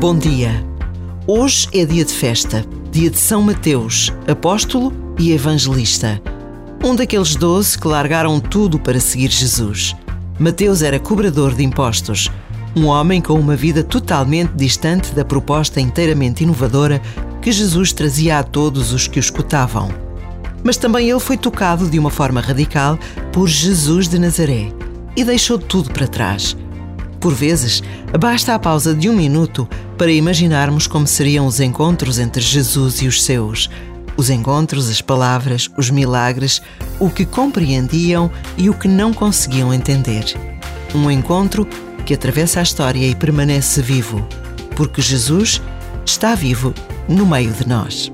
Bom dia. Hoje é dia de festa, dia de São Mateus, apóstolo e evangelista. Um daqueles doze que largaram tudo para seguir Jesus. Mateus era cobrador de impostos, um homem com uma vida totalmente distante da proposta inteiramente inovadora que Jesus trazia a todos os que o escutavam. Mas também ele foi tocado de uma forma radical por Jesus de Nazaré e deixou tudo para trás. Por vezes, basta a pausa de um minuto para imaginarmos como seriam os encontros entre Jesus e os seus. Os encontros, as palavras, os milagres, o que compreendiam e o que não conseguiam entender. Um encontro que atravessa a história e permanece vivo, porque Jesus está vivo no meio de nós.